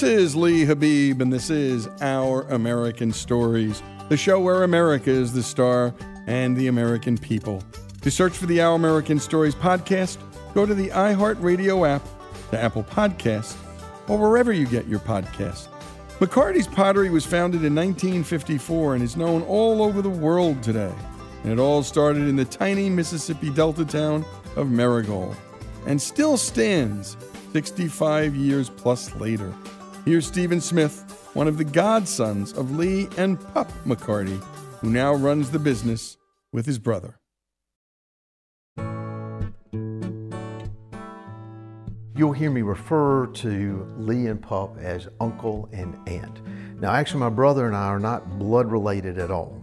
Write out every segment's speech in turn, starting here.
This is Lee Habib, and this is Our American Stories, the show where America is the star and the American people. To search for the Our American Stories podcast, go to the iHeartRadio app, the Apple Podcast, or wherever you get your podcasts. McCarty's Pottery was founded in 1954 and is known all over the world today. And it all started in the tiny Mississippi Delta town of Merigold and still stands 65 years plus later. Here's Stephen Smith, one of the godsons of Lee and Pup McCarty, who now runs the business with his brother. You'll hear me refer to Lee and Pup as uncle and aunt. Now, actually, my brother and I are not blood related at all.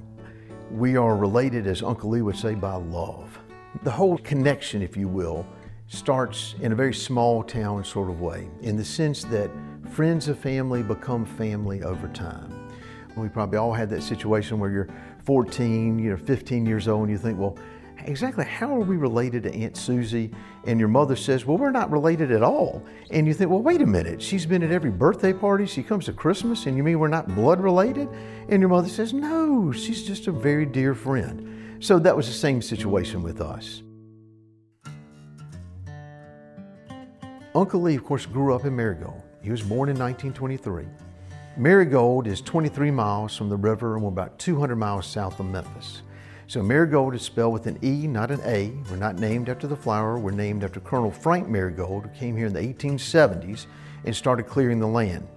We are related, as Uncle Lee would say, by love. The whole connection, if you will, starts in a very small town sort of way, in the sense that friends of family become family over time. We probably all had that situation where you're 14, you know, 15 years old, and you think, well, exactly how are we related to Aunt Susie? And your mother says, well, we're not related at all. And you think, well, wait a minute, she's been at every birthday party, she comes to Christmas, and you mean we're not blood related? And your mother says, no, she's just a very dear friend. So that was the same situation with us. Uncle Lee, of course, grew up in Merigold. He was born in 1923. Merigold is 23 miles from the river and we're about 200 miles south of Memphis. So Merigold is spelled with an E, not an A. We're not named after the flower. We're named after Colonel Frank Merigold, who came here in the 1870s and started clearing the land.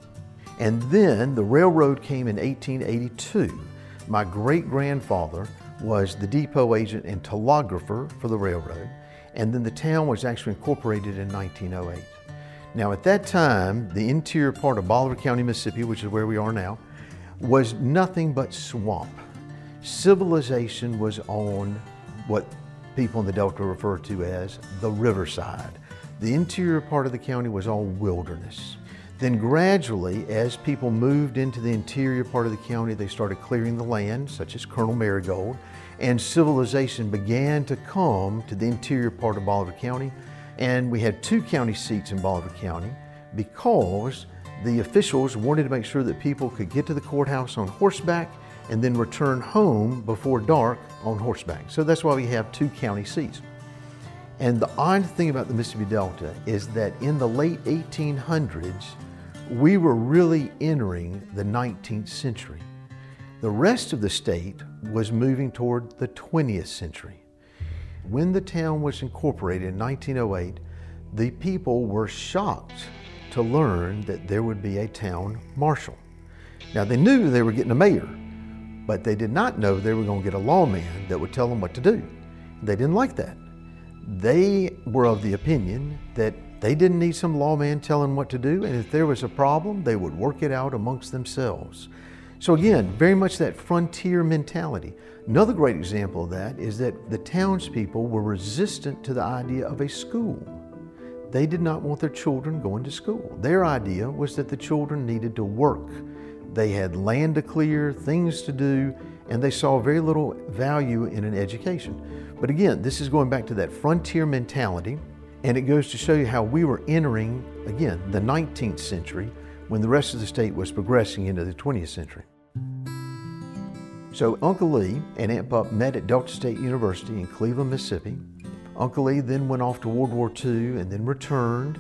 And then the railroad came in 1882. My great grandfather was the depot agent and telegrapher for the railroad. And then the town was actually incorporated in 1908. Now, at that time, the interior part of Bolivar County, Mississippi, which is where we are now, was nothing but swamp. Civilization was on what people in the Delta refer to as the riverside. the interior part of the county was all wilderness. Then gradually, as people moved into the interior part of the county, they started clearing the land, such as Colonel Merigold, and civilization began to come to the interior part of Bolivar County. And we had two county seats in Bolivar County because the officials wanted to make sure that people could get to the courthouse on horseback and then return home before dark on horseback. So that's why we have two county seats. And the odd thing about the Mississippi Delta is that in the late 1800s, we were really entering the 19th century. The rest of the state was moving toward the 20th century. When the town was incorporated in 1908, the people were shocked to learn that there would be a town marshal. Now, they knew they were getting a mayor, but they did not know they were going to get a lawman that would tell them what to do. They didn't like that. They were of the opinion that they didn't need some lawman telling what to do, and if there was a problem, they would work it out amongst themselves. So, again, very much that frontier mentality. Another great example of that is that the townspeople were resistant to the idea of a school. They did not want their children going to school. Their idea was that the children needed to work. They had land to clear, things to do, and they saw very little value in an education. But again, this is going back to that frontier mentality, and it goes to show you how we were entering, again, the 19th century when the rest of the state was progressing into the 20th century. So Uncle Lee and Aunt Pup met at Delta State University in Cleveland, Mississippi. Uncle Lee then went off to World War II and then returned.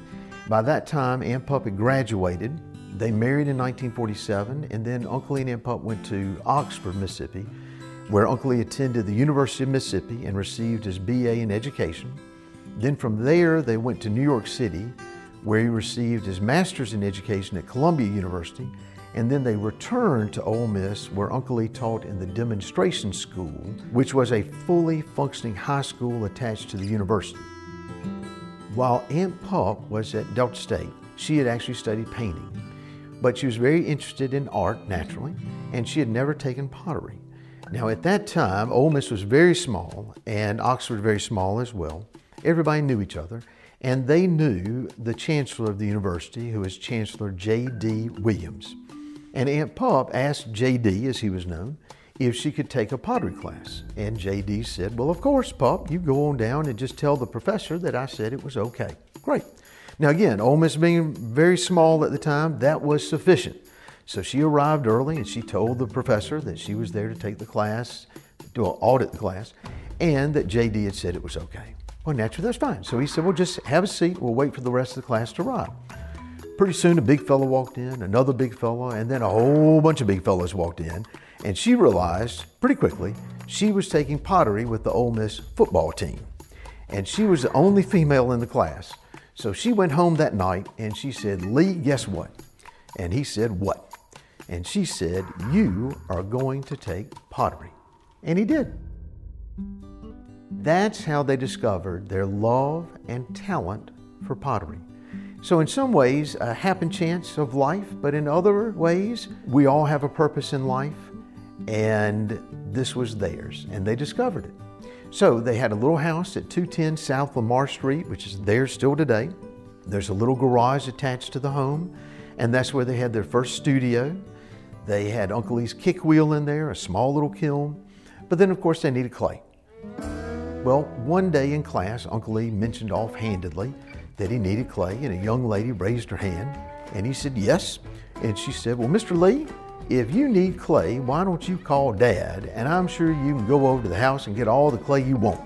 By that time, Aunt Pup had graduated they married in 1947, and then Uncle Lee and Aunt Pup went to Oxford, Mississippi, where Uncle Lee attended the University of Mississippi and received his BA in education. Then from there, they went to New York City, where he received his master's in education at Columbia University, and then they returned to Ole Miss, where Uncle Lee taught in the demonstration school, which was a fully functioning high school attached to the university. While Aunt Pup was at Delta State, she had actually studied painting. But she was very interested in art, naturally, and she had never taken pottery. Now, at that time, Ole Miss was very small, and Oxford very small as well. Everybody knew each other, and they knew the chancellor of the university, who was Chancellor J.D. Williams. And Aunt Pup asked J.D., as he was known, if she could take a pottery class. And J.D. said, Well, of course, Pup, you go on down and just tell the professor that I said it was okay. Great. Now, again, Ole Miss being very small at the time, that was sufficient. So she arrived early and she told the professor that she was there to take the class, to audit the class, and that JD had said it was okay. Well, naturally, that's fine. So he said, Well, just have a seat. We'll wait for the rest of the class to arrive. Pretty soon, a big fellow walked in, another big fellow, and then a whole bunch of big fellows walked in. And she realized pretty quickly she was taking pottery with the Ole Miss football team. And she was the only female in the class. So she went home that night and she said, Lee, guess what? And he said, What? And she said, You are going to take pottery. And he did. That's how they discovered their love and talent for pottery. So, in some ways, a happen chance of life, but in other ways, we all have a purpose in life, and this was theirs, and they discovered it. So they had a little house at 210 South Lamar Street, which is there still today. There's a little garage attached to the home, and that's where they had their first studio. They had Uncle Lee's kick wheel in there, a small little kiln, but then of course they needed clay. Well, one day in class, Uncle Lee mentioned offhandedly that he needed clay, and a young lady raised her hand, and he said yes. And she said, Well, Mr. Lee, if you need clay, why don't you call Dad, and I'm sure you can go over to the house and get all the clay you want.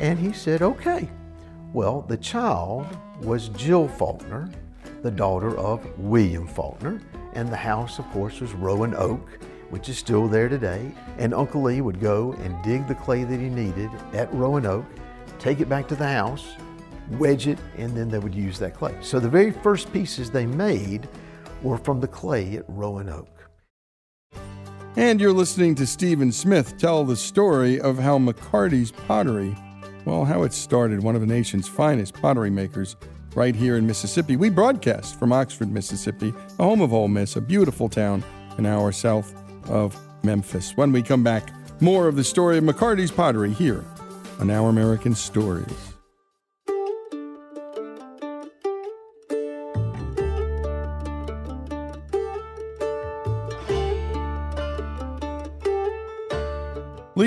And he said, okay. Well, the child was Jill Faulkner, the daughter of William Faulkner, and the house, of course, was Rowan Oak, which is still there today. And Uncle Lee would go and dig the clay that he needed at Rowan Oak, take it back to the house, wedge it, and then they would use that clay. So the very first pieces they made were from the clay at Rowan Oak. And you're listening to Stephen Smith tell the story of how McCarty's Pottery, well, how it started, one of the nation's finest pottery makers, right here in Mississippi. We broadcast from Oxford, Mississippi, the home of Ole Miss, a beautiful town an hour south of Memphis. When we come back, more of the story of McCarty's Pottery here on Our American Stories.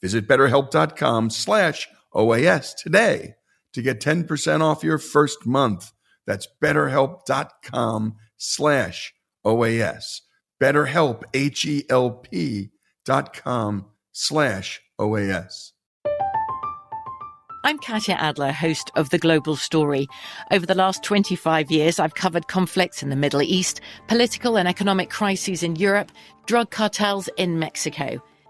Visit betterhelp.com slash OAS today to get 10% off your first month. That's betterhelp.com slash OAS. BetterHelp, H-E-L-P dot com slash OAS. I'm Katya Adler, host of The Global Story. Over the last 25 years, I've covered conflicts in the Middle East, political and economic crises in Europe, drug cartels in Mexico.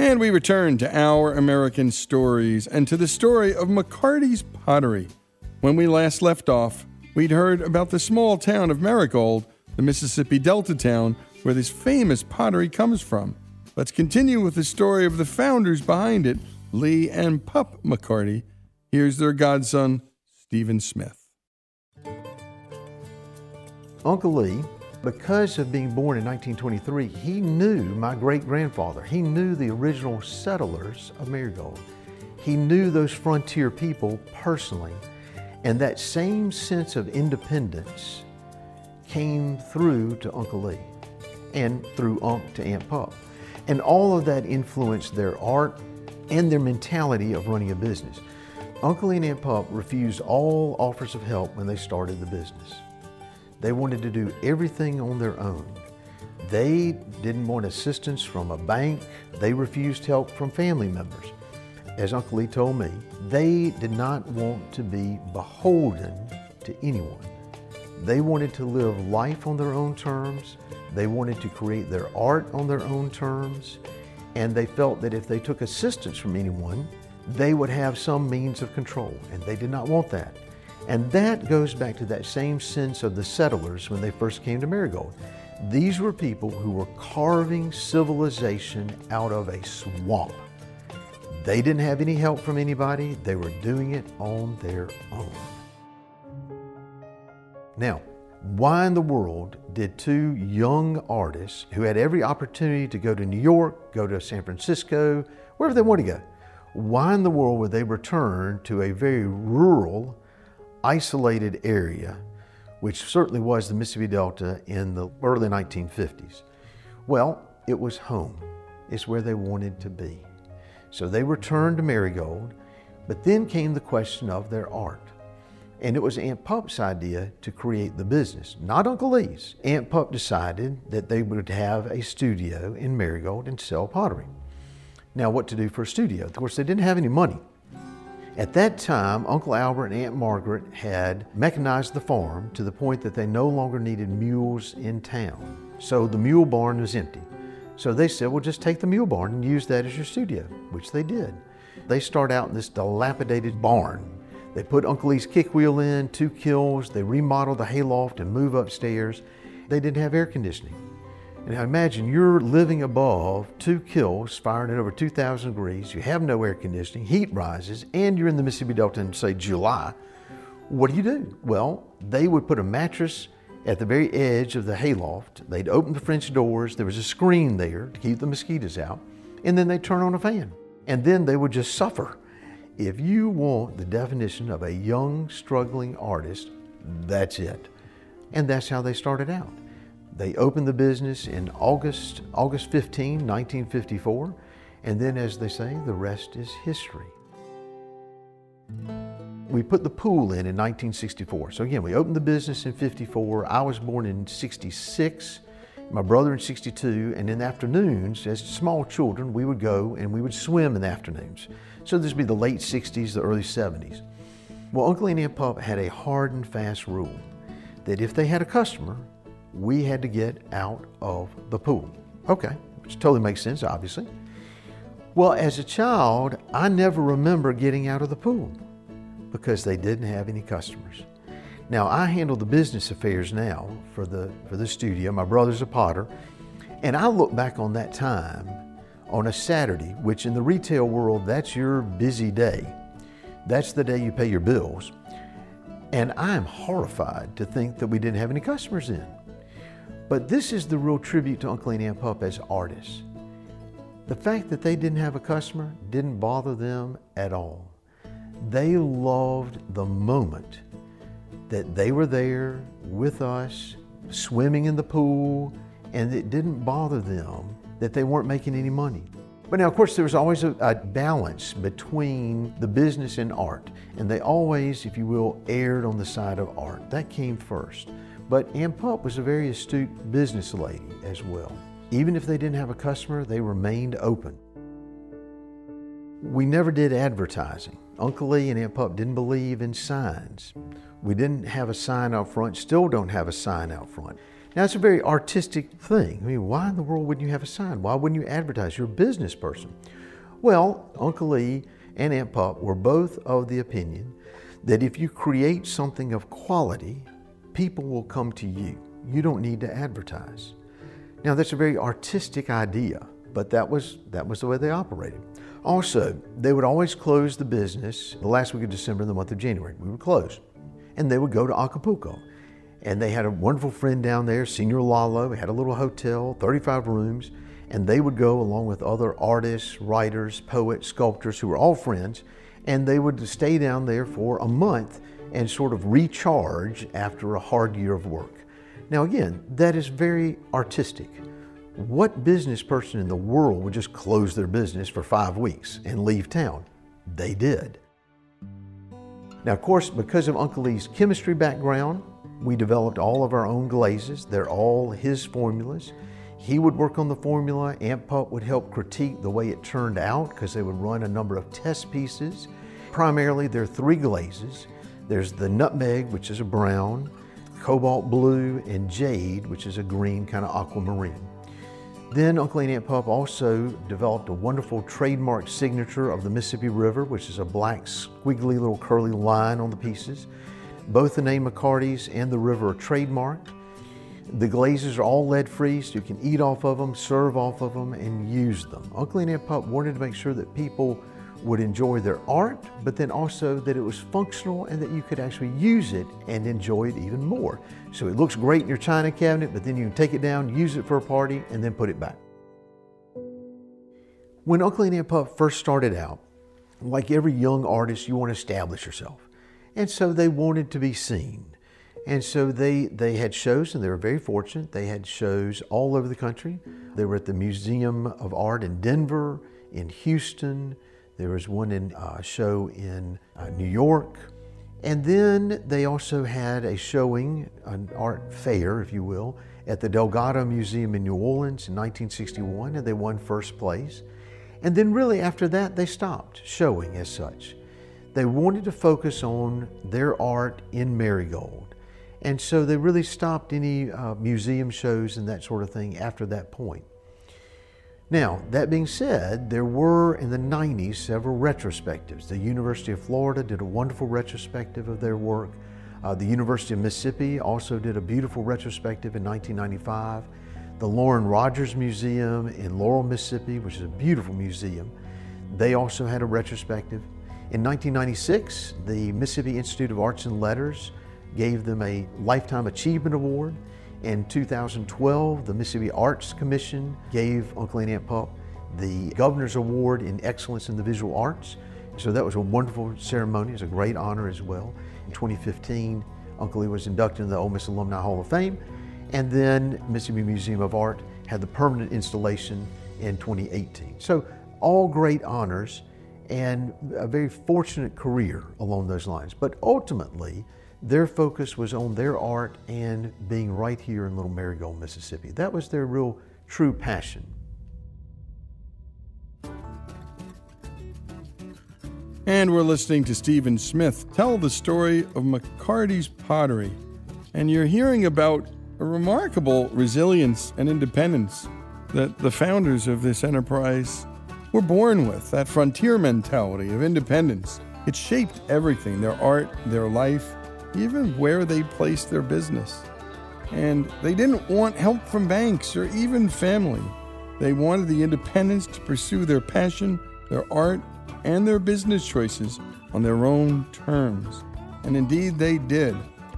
And we return to our American stories and to the story of McCarty's Pottery. When we last left off, we'd heard about the small town of Merigold, the Mississippi Delta town where this famous pottery comes from. Let's continue with the story of the founders behind it, Lee and Pup McCarty. Here's their godson, Stephen Smith. Uncle Lee, because of being born in 1923, he knew my great grandfather. He knew the original settlers of Merigold. He knew those frontier people personally. And that same sense of independence came through to Uncle Lee and through Unc to Aunt Pup. And all of that influenced their art and their mentality of running a business. Uncle Lee and Aunt Pup refused all offers of help when they started the business. They wanted to do everything on their own. They didn't want assistance from a bank. They refused help from family members. As Uncle Lee told me, they did not want to be beholden to anyone. They wanted to live life on their own terms. They wanted to create their art on their own terms. And they felt that if they took assistance from anyone, they would have some means of control. And they did not want that. And that goes back to that same sense of the settlers when they first came to Merigold. These were people who were carving civilization out of a swamp. They didn't have any help from anybody, they were doing it on their own. Now, why in the world did two young artists who had every opportunity to go to New York, go to San Francisco, wherever they wanted to go, why in the world would they return to a very rural, isolated area, which certainly was the Mississippi Delta in the early 1950s? Well, it was home. It's where they wanted to be. So they returned to Merigold, but then came the question of their art. And it was Aunt Pup's idea to create the business, not Uncle Lee's. Aunt Pup decided that they would have a studio in Merigold and sell pottery. Now, what to do for a studio? Of course, they didn't have any money. At that time, Uncle Albert and Aunt Margaret had mechanized the farm to the point that they no longer needed mules in town. So the mule barn was empty. So they said, well, just take the mule barn and use that as your studio, which they did. They start out in this dilapidated barn. They put Uncle Lee's kick wheel in, two kilns, they remodeled the hayloft and move upstairs. They didn't have air conditioning. And now imagine you're living above two kilns firing at over 2,000 degrees, you have no air conditioning, heat rises, and you're in the Mississippi Delta in, say, July. What do you do? Well, they would put a mattress at the very edge of the hayloft. They'd open the French doors, there was a screen there to keep the mosquitoes out, and then they'd turn on a fan. And then they would just suffer. If you want the definition of a young, struggling artist, that's it. And that's how they started out. They opened the business in August, August 15, 1954, and then, as they say, the rest is history. We put the pool in in 1964. So again, we opened the business in 54. I was born in 66, my brother in 62, and in the afternoons, as small children, we would go and we would swim in the afternoons. So this would be the late 60s, the early 70s. Well, Uncle and Aunt Pup had a hard and fast rule that if they had a customer, we had to get out of the pool. Okay, which totally makes sense, obviously. Well, as a child, I never remember getting out of the pool because they didn't have any customers. Now, I handle the business affairs now for the, for the studio. My brother's a potter. And I look back on that time on a Saturday, which in the retail world, that's your busy day. That's the day you pay your bills. And I'm horrified to think that we didn't have any customers in. But this is the real tribute to Uncle and Aunt Pup as artists. The fact that they didn't have a customer didn't bother them at all. They loved the moment that they were there with us, swimming in the pool, and it didn't bother them that they weren't making any money. But now, of course, there was always a, a, balance between the business and art, and they always, if you will, erred on the side of art. That came first. But Aunt Pup was a very astute business lady as well. Even if they didn't have a customer, they remained open. We never did advertising. Uncle Lee and Aunt Pup didn't believe in signs. We didn't have a sign out front, still don't have a sign out front. Now, it's a very artistic thing. I mean, why in the world wouldn't you have a sign? Why wouldn't you advertise? You're a business person. Well, Uncle Lee and Aunt Pup were both of the opinion that if you create something of quality, people will come to you. You don't need to advertise. Now, that's a very artistic idea, but that was, that was the way they operated. Also, they would always close the business the last week of December and the month of January. We would close. And they would go to Acapulco. And they had a wonderful friend down there, Senor Lalo, He had a little hotel, 35 rooms, and they would go along with other artists, writers, poets, sculptors who were all friends, and they would stay down there for a month and sort of recharge after a hard year of work. Now, again, that is very artistic. What business person in the world would just close their business for five weeks and leave town? They did. Now, of course, because of Uncle Lee's chemistry background, we developed all of our own glazes. They're all his formulas. He would work on the formula. Aunt Pup would help critique the way it turned out because they would run a number of test pieces. Primarily, there are three glazes. There's the nutmeg, which is a brown. cobalt blue, and jade, which is a green kind of aquamarine. Then Uncle and Aunt Pup also developed a wonderful trademark signature of the Mississippi River, which is a black squiggly little curly line on the pieces. Both the name McCarty's and the river are trademarked. The glazes are all lead free, so you can eat off of them, serve off of them, and use them. Uncle and Aunt Pup wanted to make sure that people would enjoy their art, but then also that it was functional and that you could actually use it and enjoy it even more. So it looks great in your china cabinet, but then you can take it down, use it for a party, and then put it back. When Uncle and Aunt Pup first started out, like every young artist, you want to establish yourself. And so they wanted to be seen. And so they, they had shows, and they were very fortunate. They had shows all over the country. They were at the Museum of Art in Denver, in Houston, there was one in a uh, show in uh, New York. And then they also had a showing, an art fair, if you will, at the Delgado Museum in New Orleans in 1961, and they won first place. And then, really, after that, they stopped showing as such. They wanted to focus on their art in Merigold. And so they really stopped any uh, museum shows and that sort of thing after that point. Now, that being said, there were in the 90s several retrospectives. The University of Florida did a wonderful retrospective of their work. Uh, the University of Mississippi also did a beautiful retrospective in 1995. The Lauren Rogers Museum in Laurel, Mississippi, which is a beautiful museum, they also had a retrospective. In 1996, the Mississippi Institute of Arts and Letters gave them a Lifetime Achievement Award. In 2012, the Mississippi Arts Commission gave Uncle and Aunt Pup the Governor's Award in Excellence in the Visual Arts. So that was a wonderful ceremony. It was a great honor as well. In 2015, Uncle Lee was inducted into the Ole Miss Alumni Hall of Fame. And then Mississippi Museum of Art had the permanent installation in 2018. So all great honors and a very fortunate career along those lines. But ultimately, their focus was on their art and being right here in Little Merigold, Mississippi. That was their real true passion. And we're listening to Stephen Smith tell the story of McCarty's Pottery. And you're hearing about a remarkable resilience and independence that the founders of this enterprise were born with that frontier mentality of independence. It shaped everything their art, their life, even where they placed their business. And they didn't want help from banks or even family. They wanted the independence to pursue their passion, their art, and their business choices on their own terms. And indeed, they did.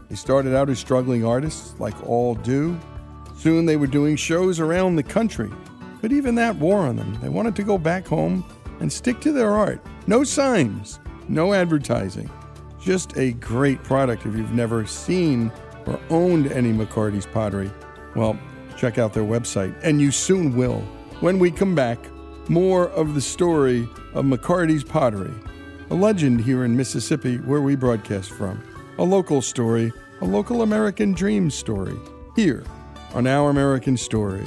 They started out as struggling artists, like all do. Soon they were doing shows around the country. But even that wore on them. They wanted to go back home and stick to their art. No signs, no advertising. Just a great product if you've never seen or owned any McCarty's pottery. Well, check out their website, and you soon will. When we come back, more of the story of McCarty's pottery, a legend here in Mississippi where we broadcast from, a local story, a local American dream story, here on Our American Story.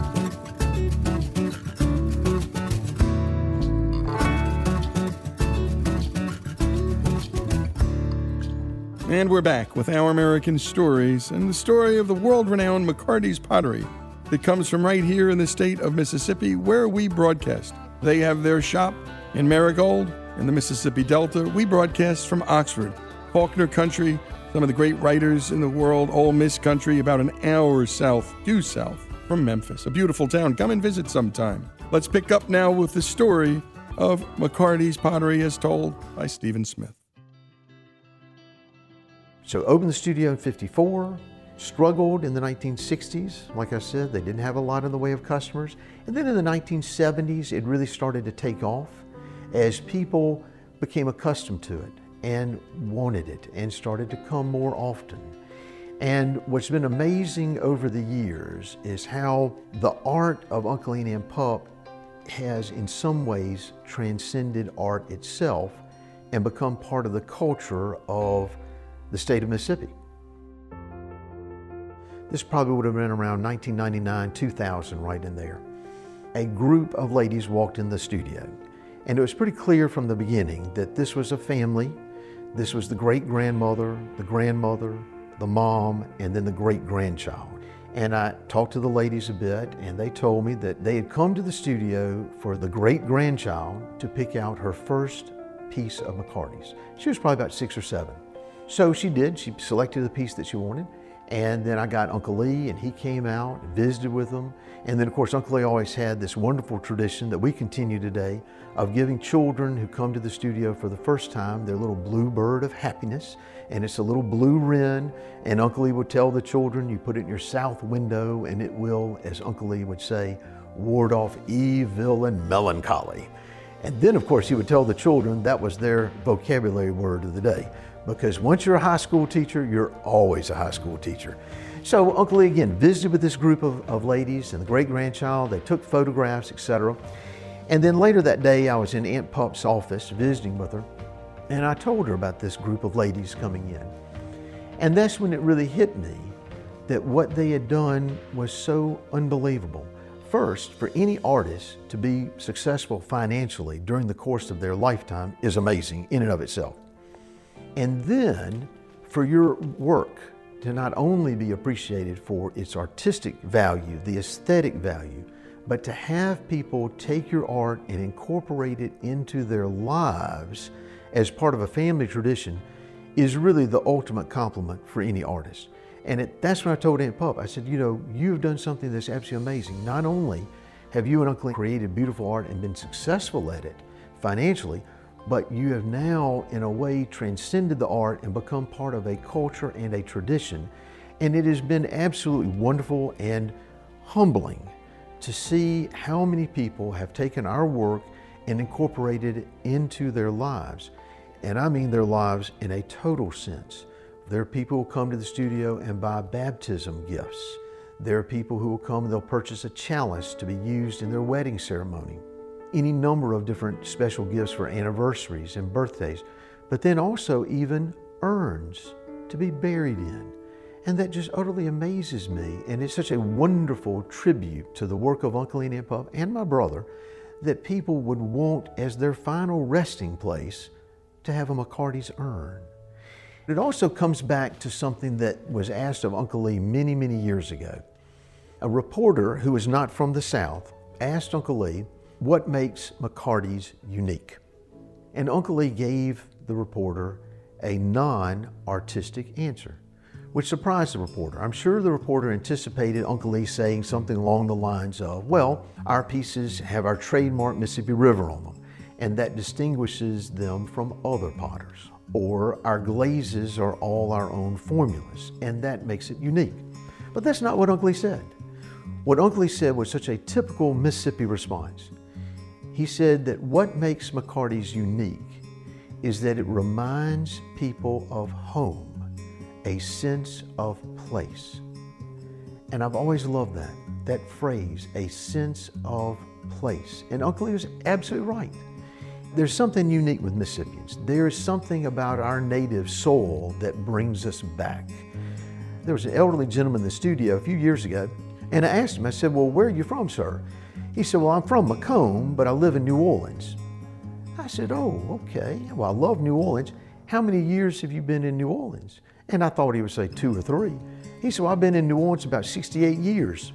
And we're back with Our American Stories and the story of the world renowned McCarty's Pottery that comes from right here in the state of Mississippi where we broadcast. They have their shop in Merigold in the Mississippi Delta. We broadcast from Oxford, Faulkner Country, some of the great writers in the world, Ole Miss Country, about an hour south, due south from Memphis. A beautiful town. Come and visit sometime. Let's pick up now with the story of McCarty's Pottery as told by Stephen Smith. So opened the studio in 54, struggled in the 1960s. Like I said, they didn't have a lot in the way of customers. And then in the 1970s, it really started to take off as people became accustomed to it and wanted it and started to come more often. And what's been amazing over the years is how the art of Uncle Annie and Pup has in some ways transcended art itself and become part of the culture of the state of Mississippi. This probably would have been around 1999, 2000, right in there. A group of ladies walked in the studio, and it was pretty clear from the beginning that this was a family. This was the great grandmother, the grandmother, the mom, and then the great grandchild. And I talked to the ladies a bit, and they told me that they had come to the studio for the great grandchild to pick out her first piece of McCarty's. She was probably about six or seven. So she did. She selected the piece that she wanted. And then I got Uncle Lee, and he came out and visited with them. And then, of course, Uncle Lee always had this wonderful tradition that we continue today of giving children who come to the studio for the first time their little blue bird of happiness. And it's a little blue wren. And Uncle Lee would tell the children, you put it in your south window, and it will, as Uncle Lee would say, ward off evil and melancholy. And then, of course, he would tell the children that was their vocabulary word of the day because once you're a high school teacher, you're always a high school teacher. So Uncle Lee again visited with this group of, of ladies and the great grandchild. They took photographs, etc. And then later that day, I was in Aunt Pup's office visiting with her, and I told her about this group of ladies coming in. And that's when it really hit me that what they had done was so unbelievable. First, for any artist to be successful financially during the course of their lifetime is amazing in and of itself. And then for your work to not only be appreciated for its artistic value, the aesthetic value, but to have people take your art and incorporate it into their lives as part of a family tradition is really the ultimate compliment for any artist. And it, that's when I told Aunt Pup, I said, you know, you've done something that's absolutely amazing. Not only have you and Uncle created beautiful art and been successful at it financially, but you have now, in a way, transcended the art and become part of a culture and a tradition. And it has been absolutely wonderful and humbling to see how many people have taken our work and incorporated it into their lives. And I mean their lives in a total sense. There are people who come to the studio and buy baptism gifts. There are people who will come and they'll purchase a chalice to be used in their wedding ceremony any number of different special gifts for anniversaries and birthdays, but then also even urns to be buried in. And that just utterly amazes me. And it's such a wonderful tribute to the work of Uncle Ian and Pup and my brother that people would want as their final resting place to have a McCarty's urn. It also comes back to something that was asked of Uncle Lee many, many years ago. A reporter who was not from the South asked Uncle Lee what makes McCarty's unique. And Uncle Lee gave the reporter a non artistic answer, which surprised the reporter. I'm sure the reporter anticipated Uncle Lee saying something along the lines of, Well, our pieces have our trademark Mississippi River on them, and that distinguishes them from other potters. Or our glazes are all our own formulas, and that makes it unique. But that's not what Uncle Lee said. What Uncle Lee said was such a typical Mississippi response. He said that what makes McCarty's unique is that it reminds people of home, a sense of place. And I've always loved that, that phrase, a sense of place. And Uncle Lee was absolutely right. There's something unique with Mississippians. There is something about our native soul that brings us back. There was an elderly gentleman in the studio a few years ago, and I asked him, I said, Well, where are you from, sir? He said, Well, I'm from McComb, but I live in New Orleans. I said, Oh, okay. Well, I love New Orleans. How many years have you been in New Orleans? And I thought he would say two or three. He said, Well, I've been in New Orleans about 68 years.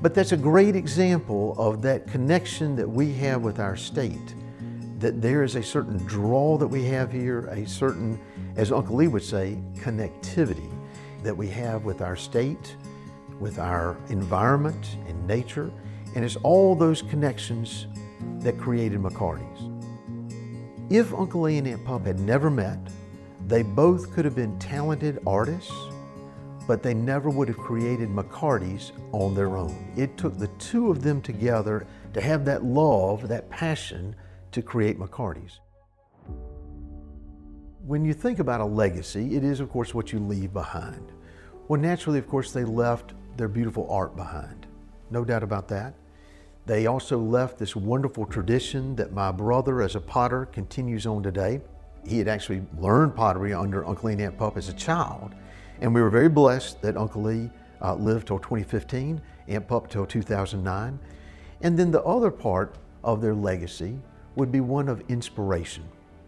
But that's a great example of that connection that we have with our state. That there is a certain draw that we have here, a certain, as Uncle Lee would say, connectivity that we have with our state, with our environment and nature. And it's all those connections that created McCarty's. If Uncle Lee and Aunt Pup had never met, they both could have been talented artists, but they never would have created McCarty's on their own. It took the two of them together to have that love, that passion to create McCarty's. When you think about a legacy, it is, of course, what you leave behind. Well, naturally, of course, they left their beautiful art behind. No doubt about that. They also left this wonderful tradition that my brother, as a potter, continues on today. He had actually learned pottery under Uncle Lee and Aunt Pup as a child, and we were very blessed that Uncle Lee uh, lived till 2015, Aunt Pup till 2009. And then the other part of their legacy would be one of inspiration,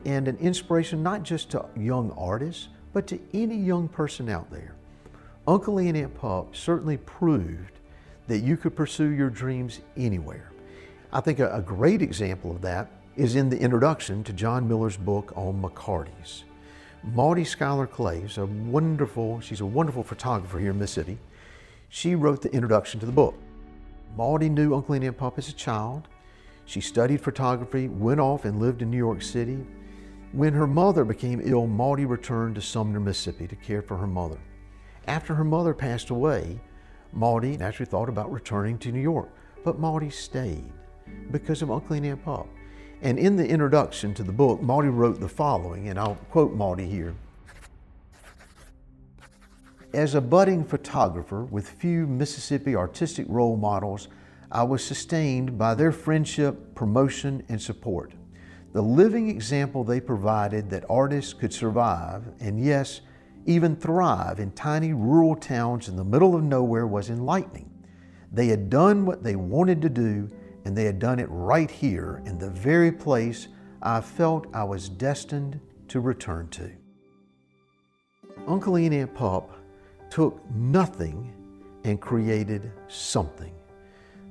and an inspiration not just to young artists, but to any young person out there. Uncle and Aunt Pup certainly proved that you could pursue your dreams anywhere. I think a, great example of that is in the introduction to John Miller's book on McCarty's. Maudie Schuyler Clay, a wonderful, she's a wonderful photographer here in Mississippi. She wrote the introduction to the book. Maudie knew Uncle and Aunt Pup as a child. She studied photography, went off and lived in New York City. When her mother became ill, Maudie returned to Sumner, Mississippi to care for her mother. After her mother passed away, Maudie naturally thought about returning to New York, but Maudie stayed because of Uncle and Aunt Pup. And in the introduction to the book, Maudie wrote the following, and I'll quote Maudie here. As a budding photographer with few Mississippi artistic role models, I was sustained by their friendship, promotion, and support. The living example they provided that artists could survive, and yes, even thrive in tiny rural towns in the middle of nowhere was enlightening. They had done what they wanted to do, and they had done it right here in the very place I felt I was destined to return to. Uncle Ian and Aunt Pup took nothing and created something.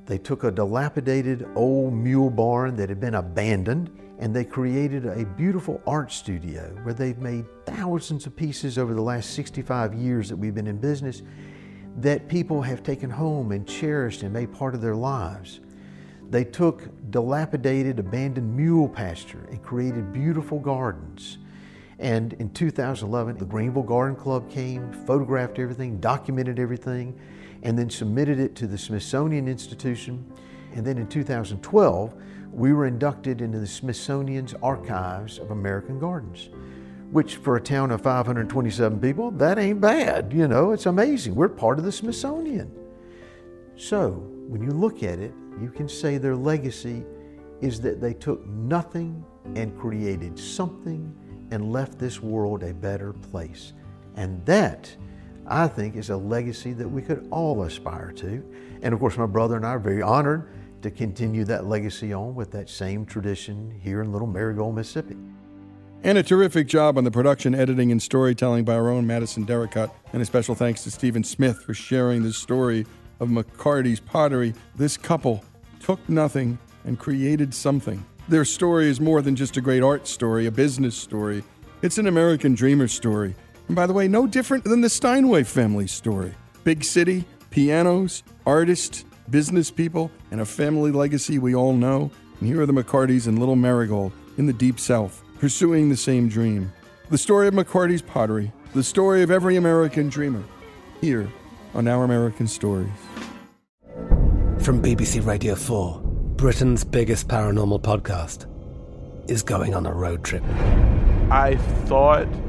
They took a dilapidated old mule barn that had been abandoned and they created a beautiful art studio where they've made thousands of pieces over the last 65 years that we've been in business that people have taken home and cherished and made part of their lives. They took dilapidated, abandoned mule pasture and created beautiful gardens. And in 2011, the Greenville Garden Club came, photographed everything, documented everything, and then submitted it to the Smithsonian Institution. And then in 2012, we were inducted into the Smithsonian's Archives of American Gardens, which for a town of 527 people, that ain't bad. You know, it's amazing. We're part of the Smithsonian. So, when you look at it, you can say their legacy is that they took nothing and created something and left this world a better place. And that, I think is a legacy that we could all aspire to. And of course, my brother and I are very honored to continue that legacy on with that same tradition here in Little Merigold, Mississippi. And a terrific job on the production, editing, and storytelling by our own Madison Derricott. And a special thanks to Stephen Smith for sharing the story of McCarty's pottery. This couple took nothing and created something. Their story is more than just a great art story, a business story. It's an American dreamer story. And by the way, no different than the Steinway family story. Big city, pianos, artists, business people, and a family legacy we all know. And here are the McCartys in Little Merigold in the Deep South, pursuing the same dream. The story of McCarty's pottery, the story of every American dreamer, here on Our American Stories. From BBC Radio 4, Britain's biggest paranormal podcast is going on a road trip. I thought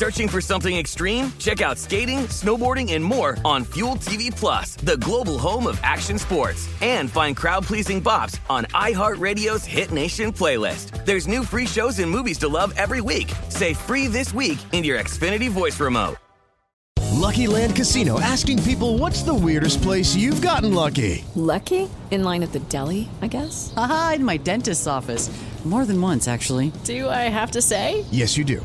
Searching for something extreme? Check out skating, snowboarding, and more on Fuel TV Plus, the global home of action sports. And find crowd-pleasing bops on iHeartRadio's Hit Nation playlist. There's new free shows and movies to love every week. Say free this week in your Xfinity voice remote. Lucky Land Casino asking people what's the weirdest place you've gotten lucky? Lucky? In line at the deli, I guess? Aha, in my dentist's office. More than once, actually. Do I have to say? Yes, you do.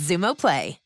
Xumo Play.